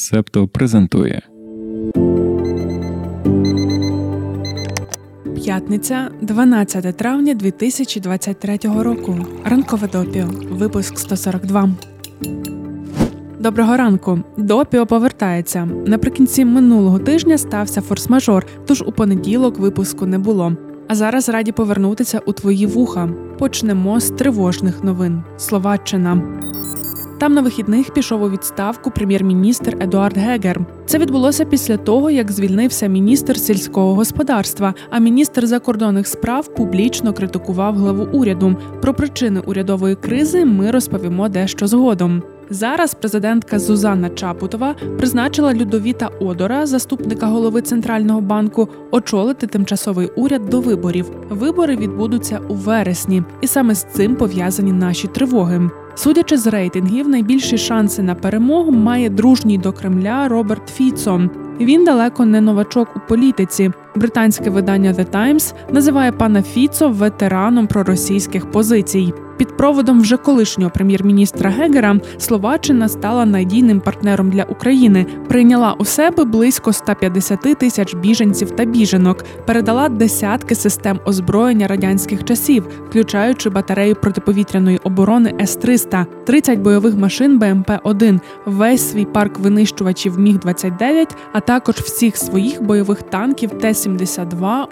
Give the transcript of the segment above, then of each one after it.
Септо презентує П'ятниця, 12 травня 2023 року. Ранкове допіо. Випуск 142. Доброго ранку. Допіо повертається. Наприкінці минулого тижня стався форс-мажор, тож у понеділок випуску не було. А зараз раді повернутися у твої вуха. Почнемо з тривожних новин. Словаччина. Там на вихідних пішов у відставку прем'єр-міністр Едуард Гегер. Це відбулося після того, як звільнився міністр сільського господарства. А міністр закордонних справ публічно критикував главу уряду. Про причини урядової кризи ми розповімо дещо згодом. Зараз президентка Зузанна Чапутова призначила Людовіта Одора, заступника голови центрального банку, очолити тимчасовий уряд до виборів. Вибори відбудуться у вересні, і саме з цим пов'язані наші тривоги. Судячи з рейтингів, найбільші шанси на перемогу має дружній до Кремля Роберт Фіцо. Він далеко не новачок у політиці. Британське видання The Times називає пана Фіцо ветераном проросійських позицій. Під проводом вже колишнього прем'єр-міністра Гегера Словаччина стала надійним партнером для України, прийняла у себе близько 150 тисяч біженців та біженок, передала десятки систем озброєння радянських часів, включаючи батарею протиповітряної оборони С-300, 30 бойових машин БМП-1, весь свій парк винищувачів Міг 29 а також всіх своїх бойових танків Т-72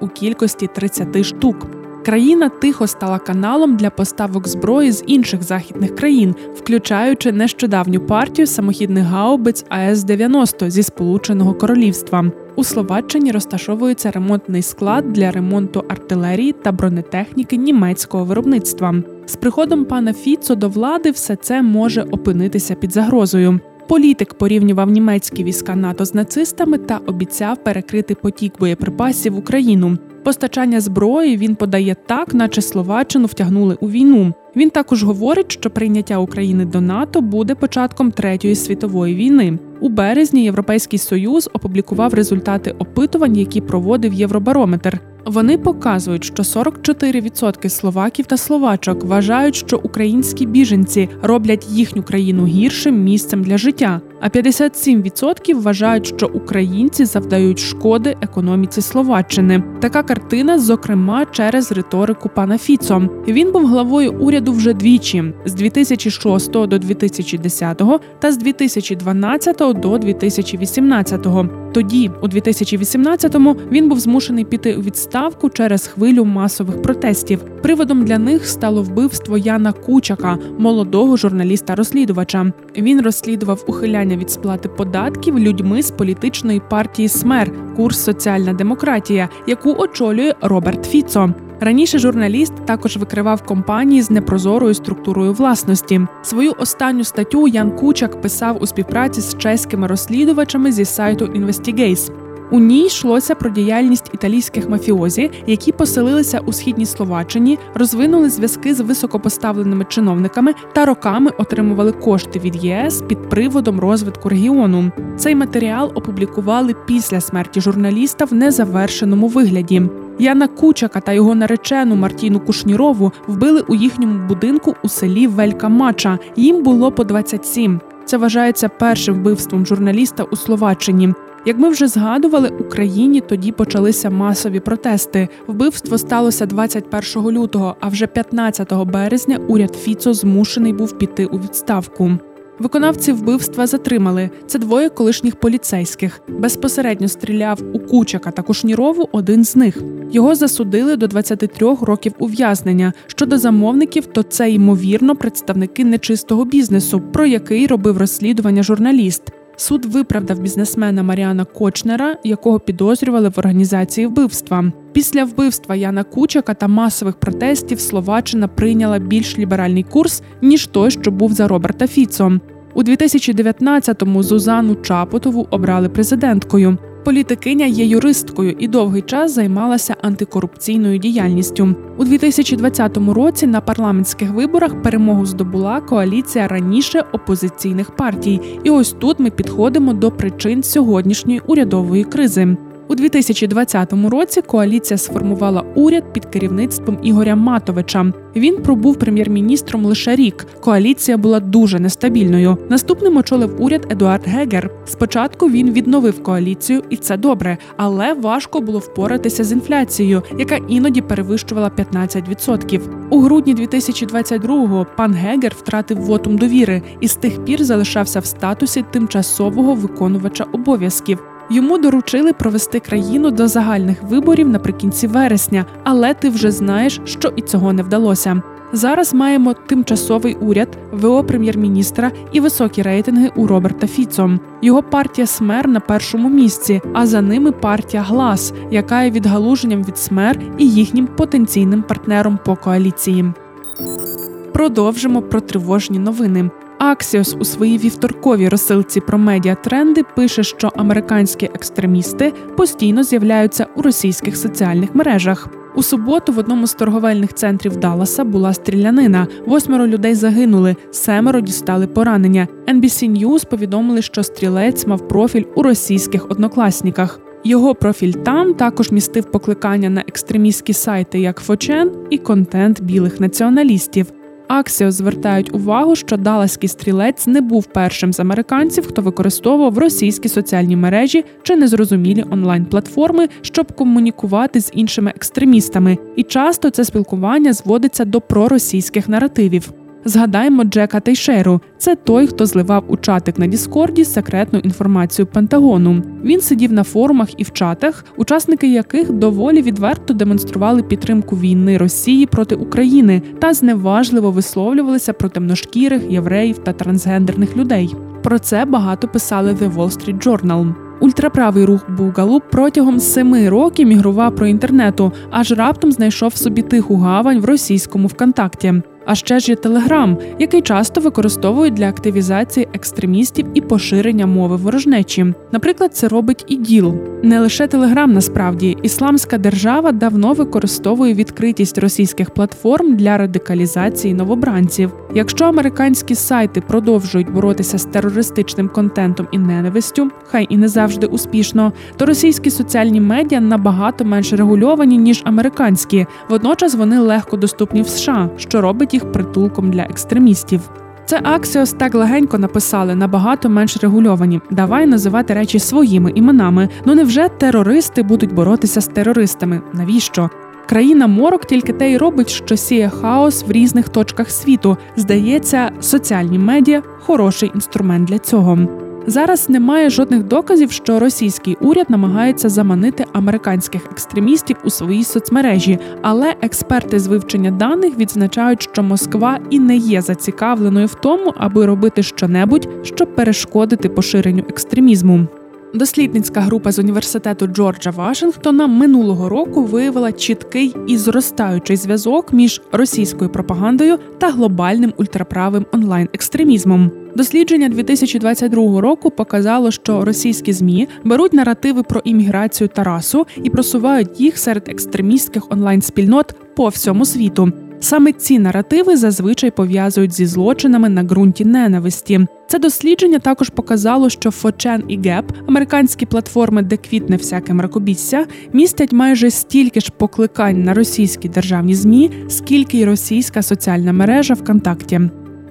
у кількості 30 штук. Країна тихо стала каналом для поставок зброї з інших західних країн, включаючи нещодавню партію самохідних гаубиць АС-90 зі Сполученого Королівства. У Словаччині розташовується ремонтний склад для ремонту артилерії та бронетехніки німецького виробництва. З приходом пана Фіцо до влади все це може опинитися під загрозою. Політик порівнював німецькі війська НАТО з нацистами та обіцяв перекрити потік боєприпасів в Україну. Постачання зброї він подає так, наче Словаччину втягнули у війну. Він також говорить, що прийняття України до НАТО буде початком третьої світової війни. У березні Європейський Союз опублікував результати опитувань, які проводив Євробарометр. Вони показують, що 44% словаків та словачок вважають, що українські біженці роблять їхню країну гіршим місцем для життя. А 57% вважають, що українці завдають шкоди економіці Словаччини. Така картина, зокрема, через риторику пана Фіцо. Він був главою уряду вже двічі: з 2006 до 2010 та з 2012 до 2018. Тоді, у 2018-му, він був змушений піти у відставку через хвилю масових протестів. Приводом для них стало вбивство Яна Кучака, молодого журналіста-розслідувача. Він розслідував ухиляння від сплати податків людьми з політичної партії СМЕР курс Соціальна демократія, яку очолює Роберт Фіцо. Раніше журналіст також викривав компанії з непрозорою структурою власності. Свою останню статтю Ян Кучак писав у співпраці з чеськими розслідувачами зі сайту Investigates. У ній йшлося про діяльність італійських мафіозі, які поселилися у східній Словаччині, розвинули зв'язки з високопоставленими чиновниками та роками отримували кошти від ЄС під приводом розвитку регіону. Цей матеріал опублікували після смерті журналіста в незавершеному вигляді. Яна Кучака та його наречену Мартіну Кушнірову вбили у їхньому будинку у селі Велька Мача. Їм було по 27. Це вважається першим вбивством журналіста у Словаччині. Як ми вже згадували, Україні тоді почалися масові протести. Вбивство сталося 21 лютого, а вже 15 березня уряд Фіцо змушений був піти у відставку. Виконавці вбивства затримали. Це двоє колишніх поліцейських. Безпосередньо стріляв у Кучака та Кушнірову один з них. Його засудили до 23 років ув'язнення. Щодо замовників, то це ймовірно представники нечистого бізнесу, про який робив розслідування журналіст. Суд виправдав бізнесмена Маріана Кочнера, якого підозрювали в організації вбивства. Після вбивства Яна Кучака та масових протестів Словаччина прийняла більш ліберальний курс ніж той, що був за Роберта Фіцо. У 2019-му Зузану Чапотову обрали президенткою. Політикиня є юристкою і довгий час займалася антикорупційною діяльністю. У 2020 році на парламентських виборах перемогу здобула коаліція раніше опозиційних партій. І ось тут ми підходимо до причин сьогоднішньої урядової кризи. У 2020 році коаліція сформувала уряд під керівництвом Ігоря Матовича. Він пробув прем'єр-міністром лише рік. Коаліція була дуже нестабільною. Наступним очолив уряд Едуард Гегер. Спочатку він відновив коаліцію, і це добре, але важко було впоратися з інфляцією, яка іноді перевищувала 15%. У грудні 2022-го пан Гегер втратив вотум довіри і з тих пір залишався в статусі тимчасового виконувача обов'язків. Йому доручили провести країну до загальних виборів наприкінці вересня, але ти вже знаєш, що і цього не вдалося. Зараз маємо тимчасовий уряд, ВО прем'єр-міністра і високі рейтинги у Роберта Фіцо. Його партія Смер на першому місці, а за ними партія Глас, яка є відгалуженням від Смер і їхнім потенційним партнером по коаліції. Продовжимо про тривожні новини. Аксіос у своїй вівторковій розсилці про медіатренди пише, що американські екстремісти постійно з'являються у російських соціальних мережах. У суботу в одному з торговельних центрів Далласа була стрілянина. Восьмеро людей загинули, семеро дістали поранення. NBC News повідомили, що стрілець мав профіль у російських однокласниках. Його профіль там також містив покликання на екстремістські сайти, як Фочен і контент білих націоналістів. Аксіо звертають увагу, що даласький стрілець не був першим з американців, хто використовував російські соціальні мережі чи незрозумілі онлайн-платформи, щоб комунікувати з іншими екстремістами, і часто це спілкування зводиться до проросійських наративів. Згадаємо Джека Тейшеру. Це той, хто зливав у чатик на Діскорді секретну інформацію Пентагону. Він сидів на форумах і в чатах, учасники яких доволі відверто демонстрували підтримку війни Росії проти України та зневажливо висловлювалися про темношкірих, євреїв та трансгендерних людей. Про це багато писали The Wall Street Journal. Ультраправий рух Бугалу протягом семи років мігрував про інтернету, аж раптом знайшов собі тиху гавань в російському ВКонтакті. А ще ж є Телеграм, який часто використовують для активізації екстремістів і поширення мови ворожнечі. Наприклад, це робить і ДІЛ. Не лише Телеграм, насправді ісламська держава давно використовує відкритість російських платформ для радикалізації новобранців. Якщо американські сайти продовжують боротися з терористичним контентом і ненавистю, хай і не завжди успішно, то російські соціальні медіа набагато менш регульовані ніж американські. Водночас вони легко доступні в США, що робить їх притулком для екстремістів. Це Аксіос так легенько написали набагато менш регульовані. Давай називати речі своїми іменами. Ну невже терористи будуть боротися з терористами? Навіщо? Країна морок тільки те й робить, що сіє хаос в різних точках світу. Здається, соціальні медіа хороший інструмент для цього. Зараз немає жодних доказів, що російський уряд намагається заманити американських екстремістів у свої соцмережі, але експерти з вивчення даних відзначають, що Москва і не є зацікавленою в тому, аби робити щонебудь, щоб перешкодити поширенню екстремізму. Дослідницька група з університету Джорджа Вашингтона минулого року виявила чіткий і зростаючий зв'язок між російською пропагандою та глобальним ультраправим онлайн-екстремізмом. Дослідження 2022 року показало, що російські змі беруть наративи про імміграцію та расу і просувають їх серед екстремістських онлайн-спільнот по всьому світу. Саме ці наративи зазвичай пов'язують зі злочинами на ґрунті ненависті. Це дослідження також показало, що Фочен і Геп, американські платформи, де квітне всяке мракобісся, містять майже стільки ж покликань на російські державні змі, скільки й російська соціальна мережа ВКонтакті.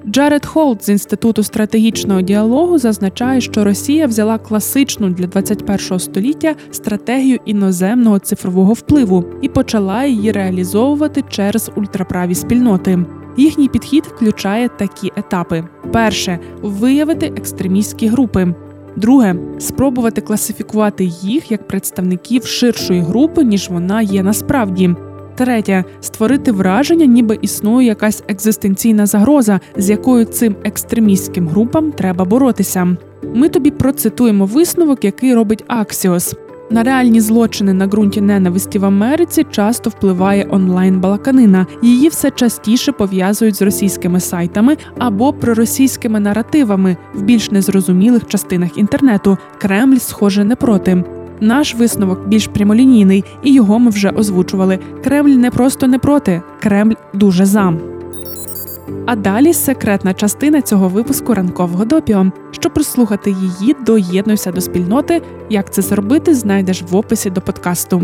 Джаред Холт з інституту стратегічного діалогу зазначає, що Росія взяла класичну для 21 століття стратегію іноземного цифрового впливу і почала її реалізовувати через ультраправі спільноти. Їхній підхід включає такі етапи: перше виявити екстремістські групи. Друге спробувати класифікувати їх як представників ширшої групи, ніж вона є насправді. Третє створити враження, ніби існує якась екзистенційна загроза, з якою цим екстремістським групам треба боротися. Ми тобі процитуємо висновок, який робить Аксіос. На реальні злочини на ґрунті ненависті в Америці часто впливає онлайн-балаканина. Її все частіше пов'язують з російськими сайтами або проросійськими наративами в більш незрозумілих частинах інтернету. Кремль, схоже, не проти. Наш висновок більш прямолінійний, і його ми вже озвучували. Кремль не просто не проти, Кремль дуже за. А далі секретна частина цього випуску ранкового допіо. Щоб прослухати її, доєднуйся до спільноти. Як це зробити, знайдеш в описі до подкасту.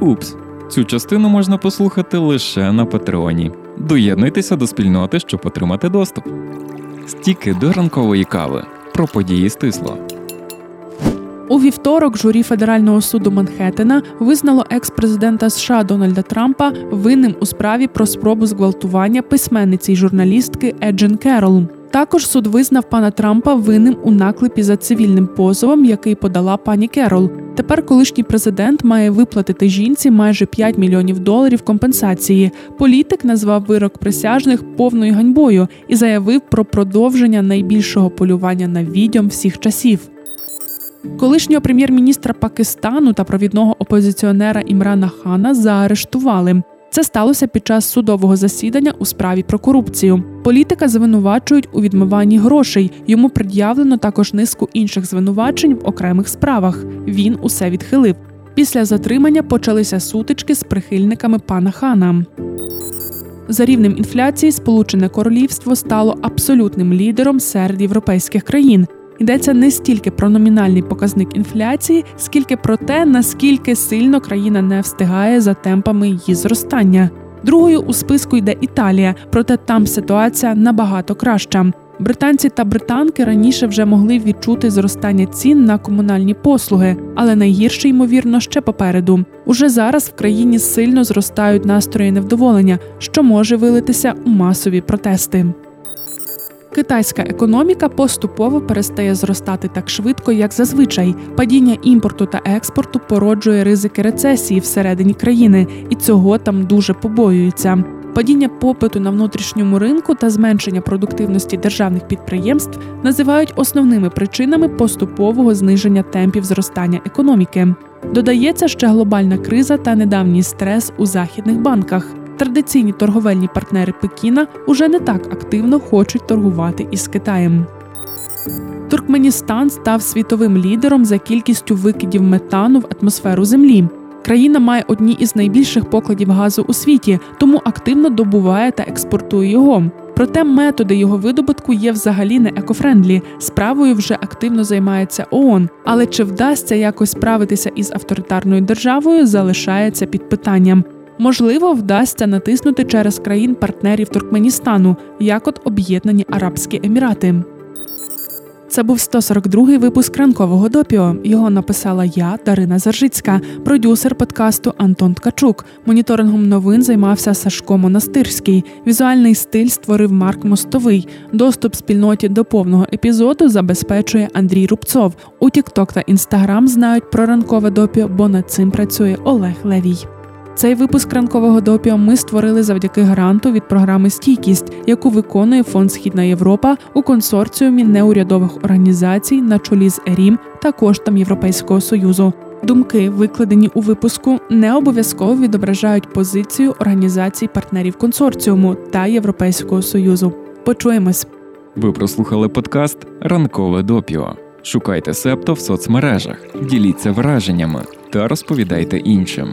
Упс, цю частину можна послухати лише на Патреоні. Доєднуйтеся до спільноти, щоб отримати доступ. Стіки до ранкової кави про події стисло. У вівторок журі федерального суду Манхеттена визнало екс-президента США Дональда Трампа винним у справі про спробу зґвалтування письменниці й журналістки Еджен Керол. Також суд визнав пана Трампа винним у наклепі за цивільним позовом, який подала пані Керол. Тепер колишній президент має виплатити жінці майже 5 мільйонів доларів компенсації. Політик назвав вирок присяжних повною ганьбою і заявив про продовження найбільшого полювання на відьом всіх часів. Колишнього прем'єр-міністра Пакистану та провідного опозиціонера Імрана Хана заарештували. Це сталося під час судового засідання у справі про корупцію. Політика звинувачують у відмиванні грошей. Йому пред'явлено також низку інших звинувачень в окремих справах. Він усе відхилив. Після затримання почалися сутички з прихильниками пана хана. За рівнем інфляції, Сполучене Королівство стало абсолютним лідером серед європейських країн. Йдеться не стільки про номінальний показник інфляції, скільки про те, наскільки сильно країна не встигає за темпами її зростання. Другою у списку йде Італія, проте там ситуація набагато краща. Британці та британки раніше вже могли відчути зростання цін на комунальні послуги, але найгірше ймовірно ще попереду. Уже зараз в країні сильно зростають настрої невдоволення, що може вилитися у масові протести. Китайська економіка поступово перестає зростати так швидко, як зазвичай. Падіння імпорту та експорту породжує ризики рецесії всередині країни, і цього там дуже побоюються. Падіння попиту на внутрішньому ринку та зменшення продуктивності державних підприємств називають основними причинами поступового зниження темпів зростання економіки. Додається ще глобальна криза та недавній стрес у західних банках. Традиційні торговельні партнери Пекіна уже не так активно хочуть торгувати із Китаєм. Туркменістан став світовим лідером за кількістю викидів метану в атмосферу Землі. Країна має одні із найбільших покладів газу у світі, тому активно добуває та експортує його. Проте методи його видобутку є взагалі не eco-friendly. Справою вже активно займається ООН. Але чи вдасться якось справитися із авторитарною державою, залишається під питанням. Можливо, вдасться натиснути через країн-партнерів Туркменістану, як от Об'єднані Арабські Емірати. Це був 142-й випуск ранкового допіо. Його написала я, Дарина Заржицька, продюсер подкасту Антон Ткачук. Моніторингом новин займався Сашко Монастирський. Візуальний стиль створив Марк Мостовий. Доступ спільноті до повного епізоду забезпечує Андрій Рубцов. У Тікток та Інстаграм знають про ранкове допіо, бо над цим працює Олег Левій. Цей випуск ранкового допіо ми створили завдяки гранту від програми Стійкість, яку виконує фонд Східна Європа у консорціумі неурядових організацій на чолі з ЕРІМ та коштом Європейського союзу. Думки, викладені у випуску, не обов'язково відображають позицію організацій партнерів консорціуму та Європейського союзу. Почуємось. Ви прослухали подкаст Ранкове допіо. Шукайте септо в соцмережах, діліться враженнями та розповідайте іншим.